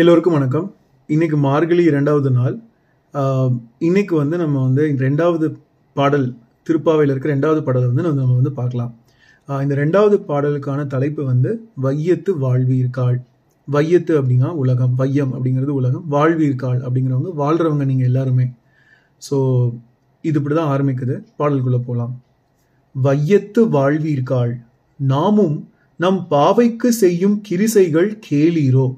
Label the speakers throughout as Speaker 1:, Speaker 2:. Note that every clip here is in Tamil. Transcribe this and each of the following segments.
Speaker 1: எல்லோருக்கும் வணக்கம். இன்னைக்கு மார்கழி இரண்டாவது நாள். இன்னைக்கு வந்து நம்ம வந்து ரெண்டாவது பாடல் திருப்பாவையில் இருக்கிற ரெண்டாவது பாடலை வந்து நம்ம வந்து பார்க்கலாம். இந்த ரெண்டாவது பாடலுக்கான தலைப்பு வந்து வையத்து வாழ்வீர்காள். வையத்து அப்படின்னா உலகம் வையம் அப்படிங்கிறது உலகம் வாழ்வீர்காள் அப்படிங்கிறவங்க வாழ்கிறவங்க நீங்கள் எல்லாருமே. ஸோ இது இப்படி தான் ஆரம்பிக்குது. பாடல்குள்ளே போகலாம் வையத்து வாழ்வீர்காள். நாமும் நம் பாவைக்கு செய்யும் கிரிசைகள் கேளீரோ?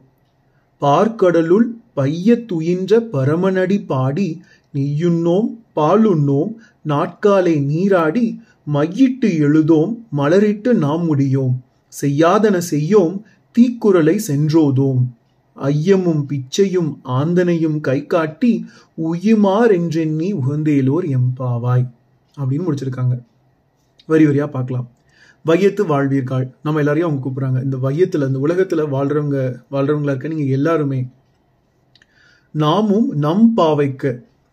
Speaker 1: பார்க்கடலுள் பைய துயின்ற பரமனடி பாடி நெய்யுண்ணோம் பாலுண்ணோம் நாட்காலை நீராடி மையிட்டு எழுதோம் மலரிட்டு நாம் முடியோம். செய்யாதன செய்யோம் தீக்குறளை சென்றோதோம். ஐயமும் பிச்சையும் ஆந்தனையும் கை காட்டி உயுமார் என்றெண்ணி உகந்தேலோர் எம்பாவாய் அப்படின்னு முடிச்சிருக்காங்க. வரி வரியா பார்க்கலாம். வையத்து வாழ்வீர்கள். நம்ம எல்லாரையும் அவங்க கூப்பிட்றாங்க. இந்த வையத்தில் இந்த உலகத்தில் வாழ்கிறவங்க வாழ்கிறவங்களா இருக்க நீங்கள் எல்லாருமே நாமும் நம் பாவைக்கு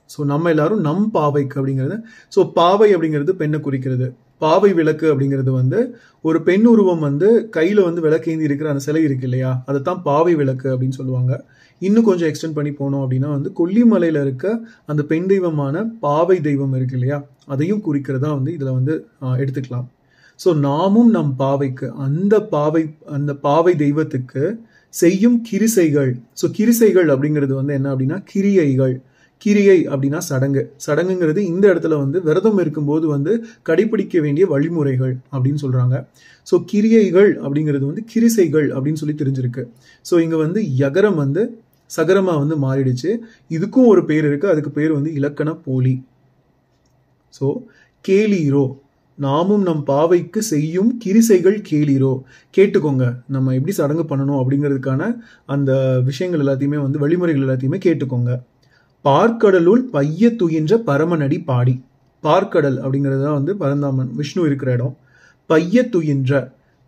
Speaker 1: ஸோ நம்ம எல்லாரும் நம் பாவைக்கு அப்படிங்கிறது ஸோ பாவை அப்படிங்கிறது பெண்ணை குறிக்கிறது. பாவை விளக்கு அப்படிங்கிறது வந்து ஒரு பெண் உருவம் வந்து கையில் வந்து விளக்கேந்தி இருக்கிற அந்த சிலை இருக்கு இல்லையா? அதை தான் பாவை விளக்கு அப்படின்னு சொல்லுவாங்க. இன்னும் கொஞ்சம் எக்ஸ்டெண்ட் பண்ணி போனோம் அப்படின்னா வந்து கொல்லிமலையில் இருக்க அந்த பெண் தெய்வமான பாவை தெய்வம் இருக்கு இல்லையா? அதையும் குறிக்கிறதா வந்து இதில் வந்து எடுத்துக்கலாம். ஸோ நாமும் நம் பாவைக்கு அந்த பாவை அந்த பாவை தெய்வத்துக்கு செய்யும் கிரிசைகள். ஸோ கிரிசைகள் அப்படிங்கிறது வந்து என்ன அப்படின்னா கிரியைகள். கிரியை அப்படின்னா சடங்கு. சடங்குங்கிறது இந்த இடத்துல வந்து விரதம் இருக்கும்போது வந்து கடைபிடிக்க வேண்டிய வழிமுறைகள் அப்படின்னு சொல்றாங்க. ஸோ கிரியைகள் அப்படிங்கிறது வந்து கிரிசைகள் அப்படின்னு சொல்லி தெரிஞ்சிருக்கு. ஸோ இங்க வந்து யகரம் வந்து சகரமா வந்து மாறிடுச்சு. இதுக்கும் ஒரு பேர் இருக்கு. அதுக்கு பேர் வந்து இலக்கண போலி. ஸோ கேலீரோ. நாமும் நம் பாவைக்கு செய்யும் கிரிசைகள் கேளீரோ? கேட்டுக்கோங்க. நம்ம எப்படி சடங்கு பண்ணணும் அப்படிங்கிறதுக்கான அந்த விஷயங்கள் எல்லாத்தையுமே வந்து வழிமுறைகள் எல்லாத்தையுமே கேட்டுக்கோங்க. பார்க்கடலுள் பைய துயின்ற பரமனடி பாடி. பார்க்கடல் அப்படிங்கிறது தான் வந்து பரந்தாமன் விஷ்ணு இருக்கிற இடம். பைய துயின்ற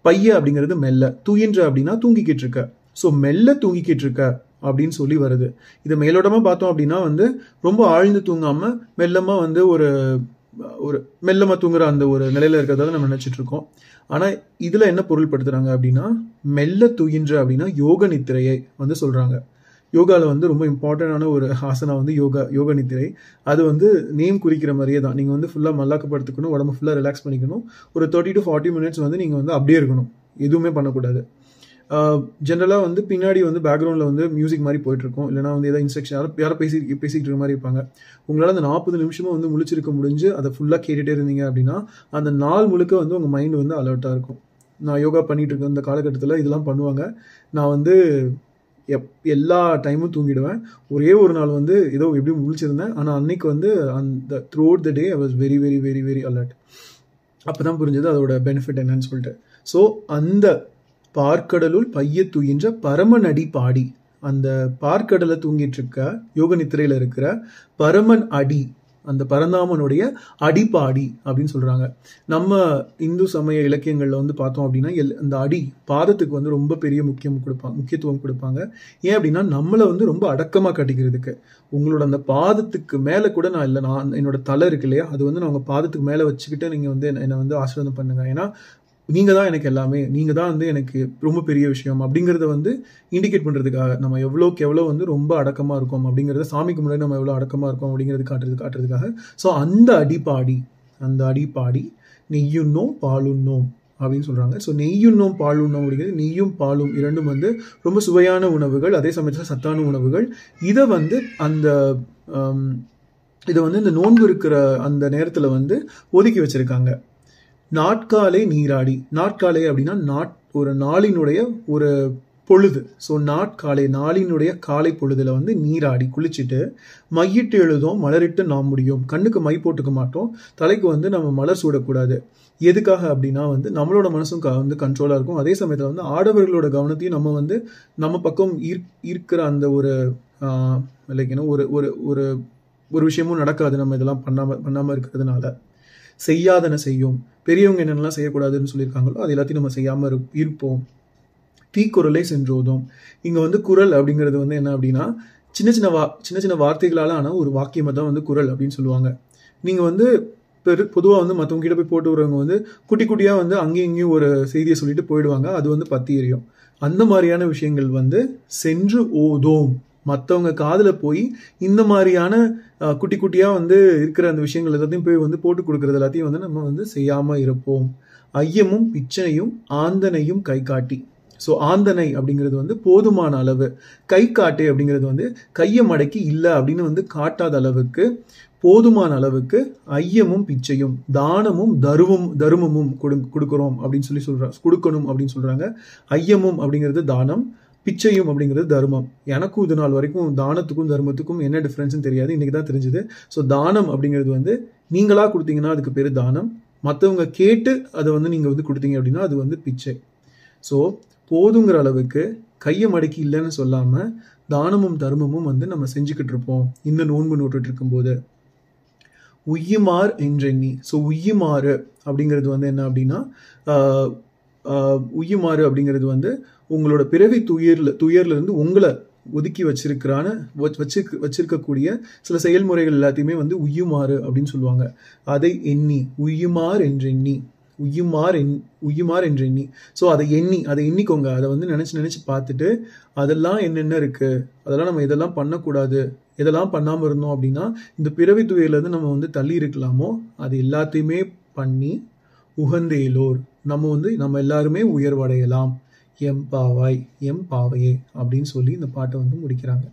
Speaker 1: பைய அப்படிங்கிறது மெல்ல. துயின்ற அப்படின்னா தூங்கிக்கிட்டு இருக்க. ஸோ மெல்ல தூங்கிக்கிட்டு இருக்க அப்படின்னு சொல்லி வருது. இதை மேலோட்டமாக பார்த்தோம் அப்படின்னா வந்து ரொம்ப ஆழ்ந்து தூங்காமல் மெல்லமாக வந்து ஒரு ஒரு மெல்லமாக தூங்குற அந்த ஒரு நிலையில இருக்கிறதால நம்ம நினைச்சிட்டு இருக்கோம். ஆனால் இதில் என்ன பொருள்படுத்துகிறாங்க அப்படின்னா மெல்ல துயின்ற அப்படின்னா யோக நித்திரையை வந்து சொல்கிறாங்க யோகாவில் வந்து ரொம்ப இம்பார்ட்டண்டான ஒரு ஆசனா வந்து யோகா யோக நித்திரை. அது வந்து நேம் குறிக்கிற மாதிரியே தான். நீங்கள் வந்து ஃபுல்லாக மல்லாக்கப்படுத்திக்கணும் உடம்பு ஃபுல்லாக ரிலாக்ஸ் பண்ணிக்கணும். ஒரு தேர்ட்டி டு ஃபார்ட்டி மினிட்ஸ் வந்து நீங்கள் வந்து அப்படியே இருக்கணும். எதுவுமே பண்ணக்கூடாது. ஜென்ரலாக வந்து பின்னாடி வந்து பேக்ரவுண்டில் வந்து மியூசிக் மாதிரி போயிட்டுருக்கும். இல்லைனா வந்து ஏதாவது இன்ஸ்ட்ரக்ஷன் யாரோ யாரோ பேசி பேசிக்கிட்டு இருக்க மாதிரி இருப்பாங்க. உங்களால் அந்த நாற்பது நிமிஷமும் வந்து முழிச்சிருக்க முடிஞ்சு அதை ஃபுல்லாக கேட்டுகிட்டே இருந்தீங்க அப்படின்னா அந்த நாள் முழுக்க வந்து உங்கள் மைண்ட் வந்து அலர்ட்டாக இருக்கும். நான் யோகா பண்ணிகிட்டு இருக்க இந்த காலகட்டத்தில் இதெல்லாம் பண்ணுவாங்க. நான் வந்து எப் எல்லா டைமும் தூங்கிடுவேன். ஒரே ஒரு நாள் வந்து ஏதோ எப்படி முழிச்சிருந்தேன். ஆனால் அன்னைக்கு வந்து அந்த throughout the day I was very very very very alert அப்போ தான் புரிஞ்சது அதோட பெனிஃபிட் என்னன்னு சொல்லிட்டு. ஸோ அந்த பார்க்கடலுள் பைய துயின்ற பரமன் பாடி. அந்த பார்க்கடலை தூங்கிட்டு இருக்க யோக நித்திரையில இருக்கிற பரமன் அடி அந்த பரந்தாமனுடைய அடிப்பாடி அப்படின்னு சொல்றாங்க. நம்ம இந்து சமய இலக்கியங்கள்ல வந்து பார்த்தோம் அப்படின்னா எல் அந்த அடி பாதத்துக்கு வந்து ரொம்ப பெரிய முக்கியம் கொடுப்பாங்க முக்கியத்துவம் கொடுப்பாங்க. ஏன் அப்படின்னா நம்மளை வந்து ரொம்ப அடக்கமா கட்டிக்கிறதுக்கு. உங்களோட அந்த பாதத்துக்கு மேல கூட நான் இல்லை நான் என்னோட தலை இருக்கு இல்லையா அது வந்து நான் உங்க பாதத்துக்கு மேல வச்சுக்கிட்டு நீங்க வந்து என்னை வந்து ஆசீர்வாதம் பண்ணுங்க. ஏன்னா நீங்கள் தான் எனக்கு எல்லாமே நீங்கள் தான் வந்து எனக்கு ரொம்ப பெரிய விஷயம் அப்படிங்கிறத வந்து இண்டிகேட் பண்ணுறதுக்காக நம்ம எவ்வளோக்கு எவ்வளோ வந்து ரொம்ப அடக்கமாக இருக்கோம் அப்படிங்கிறத சாமிக்கு முன்னாடி நம்ம எவ்வளோ அடக்கமாக இருக்கோம் அப்படிங்கிறது காட்டுறது காட்டுறதுக்காக. ஸோ அந்த அடிப்பாடி அந்த அடிப்பாடி நெய்யுண்ணோம் பாலுண்ணோம் அப்படின்னு சொல்கிறாங்க ஸோ நெய்யுண்ணோம் பாலுண்ணோம் அப்படிங்கிறது நெய்யும் பாலும் இரண்டும் வந்து ரொம்ப சுவையான உணவுகள் அதே சமயத்தில் சத்தான உணவுகள். இதை வந்து அந்த இதை வந்து இந்த நோன்பு இருக்கிற அந்த நேரத்தில் வந்து ஒதுக்கி வச்சுருக்காங்க. நாட்காலை நீராடி. நாட்காலை அப்படின்னா நாட் ஒரு நாளினுடைய ஒரு பொழுது. ஸோ நாட்காலை நாளினுடைய காலை பொழுதுல வந்து நீராடி குளிச்சுட்டு மையிட்டு எழுதும் மலரிட்டு நாம் முடியும். கண்ணுக்கு மை போட்டுக்க மாட்டோம். தலைக்கு வந்து நம்ம மலர் சூடக்கூடாது. எதுக்காக அப்படின்னா வந்து நம்மளோட மனசும் க- வந்து கண்ட்ரோலாக இருக்கும். அதே சமயத்தில் வந்து ஆடவர்களோட கவனத்தையும் நம்ம வந்து நம்ம பக்கம் ஈர் ஈர்க்கிற அந்த ஒரு லைக் ஒரு ஒரு ஒரு ஒரு விஷயமும் நடக்காது. நம்ம இதெல்லாம் பண்ணாமல் பண்ணாமல் இருக்கிறதுனால. செய்யாதன செய்யும். பெரியவங்க என்னென்னலாம் செய்யக்கூடாதுன்னு சொல்லியிருக்காங்களோ அது எல்லாத்தையும் நம்ம செய்யாமல் இருப்போம். தீக்குறளை சென்றோதும். இங்கே வந்து குரல் அப்படிங்கிறது வந்து என்ன அப்படின்னா சின்ன சின்ன வா சின்ன சின்ன வார்த்தைகளால் ஆனால் ஒரு வாக்கியமாக தான் வந்து குரல் அப்படின்னு சொல்லுவாங்க. நீங்கள் வந்து பெரு பொதுவாக வந்து மற்றவங்க கிட்ட போய் போட்டு வரவங்க வந்து குட்டி குட்டியாக வந்து அங்கேயும் இங்கேயும் ஒரு செய்தியை சொல்லிட்டு போயிடுவாங்க. அது வந்து பத்தி எரியும். அந்த மாதிரியான விஷயங்கள் வந்து சென்று ஓதோம். மற்றவங்க காதில் போய் இந்த மாதிரியான குட்டி குட்டியாக வந்து இருக்கிற அந்த விஷயங்கள் எல்லாத்தையும் போய் வந்து போட்டு கொடுக்கறது எல்லாத்தையும் வந்து நம்ம வந்து செய்யாமல் இருப்போம். ஐயமும் பிச்சனையும் ஆந்தனையும் கை காட்டி. ஸோ ஆந்தனை அப்படிங்கிறது வந்து போதுமான அளவு. கை காட்டு அப்படிங்கிறது வந்து கையை மடக்கி இல்லை அப்படின்னு வந்து காட்டாத அளவுக்கு போதுமான அளவுக்கு ஐயமும் பிச்சையும் தானமும் தருவம் தருமமும் கொடு கொடுக்குறோம் அப்படின்னு சொல்லி சொல்கிறாங்க கொடுக்கணும் அப்படின்னு சொல்கிறாங்க ஐயமும் அப்படிங்கிறது தானம் பிச்சையும் அப்படிங்கிறது தர்மம். எனக்கும் இது நாள் வரைக்கும் தானத்துக்கும் தர்மத்துக்கும் என்ன டிஃப்ரென்ஸ்னு தெரியாது. இன்னைக்கு தான் தெரிஞ்சுது. ஸோ தானம் அப்படிங்கிறது வந்து நீங்களா கொடுத்தீங்கன்னா அதுக்கு பேர் தானம். மற்றவங்க கேட்டு அதை வந்து நீங்கள் வந்து கொடுத்தீங்க அப்படின்னா அது வந்து பிச்சை. ஸோ போதுங்கிற அளவுக்கு கையை மடக்கி இல்லைன்னு சொல்லாமல் தானமும் தர்மமும் வந்து நம்ம செஞ்சுக்கிட்டு இருப்போம். இந்த நோன்பு நோட்டுட்டு இருக்கும்போது. உய்யுமாறு என்றெண்ணி. ஸோ உய்யுமாறு அப்படிங்கிறது வந்து என்ன அப்படின்னா உய்யுமாறு அப்படிங்கிறது வந்து உங்களோட பிறவி துயர்ல துயர்லேருந்து உங்களை ஒதுக்கி வச்சிருக்கிறான வச்சிருக்க வச்சிருக்கக்கூடிய சில செயல்முறைகள் எல்லாத்தையுமே வந்து உய்யுமாறு அப்படின்னு சொல்லுவாங்க. அதை எண்ணி உய்யுமார் என்றெண்ணி உய்யுமார் எண் உய்யுமார் என்று எண்ணி ஸோ அதை எண்ணி அதை எண்ணிக்கோங்க. அதை வந்து நினச்சி நினச்சி பார்த்துட்டு அதெல்லாம் என்னென்ன இருக்குது அதெல்லாம் நம்ம இதெல்லாம் பண்ணக்கூடாது. இதெல்லாம் பண்ணாமல் இருந்தோம் அப்படின்னா இந்த பிறவி துவையிலேருந்து நம்ம வந்து தள்ளி இருக்கலாமோ? அது எல்லாத்தையுமே பண்ணி உகந்தேலோர். நம்ம வந்து நம்ம எல்லாருமே உயர்வடையலாம். எம் பாவாய் எம் பாவையே அப்படின்னு சொல்லி இந்த பாட்டை வந்து முடிக்கிறாங்க.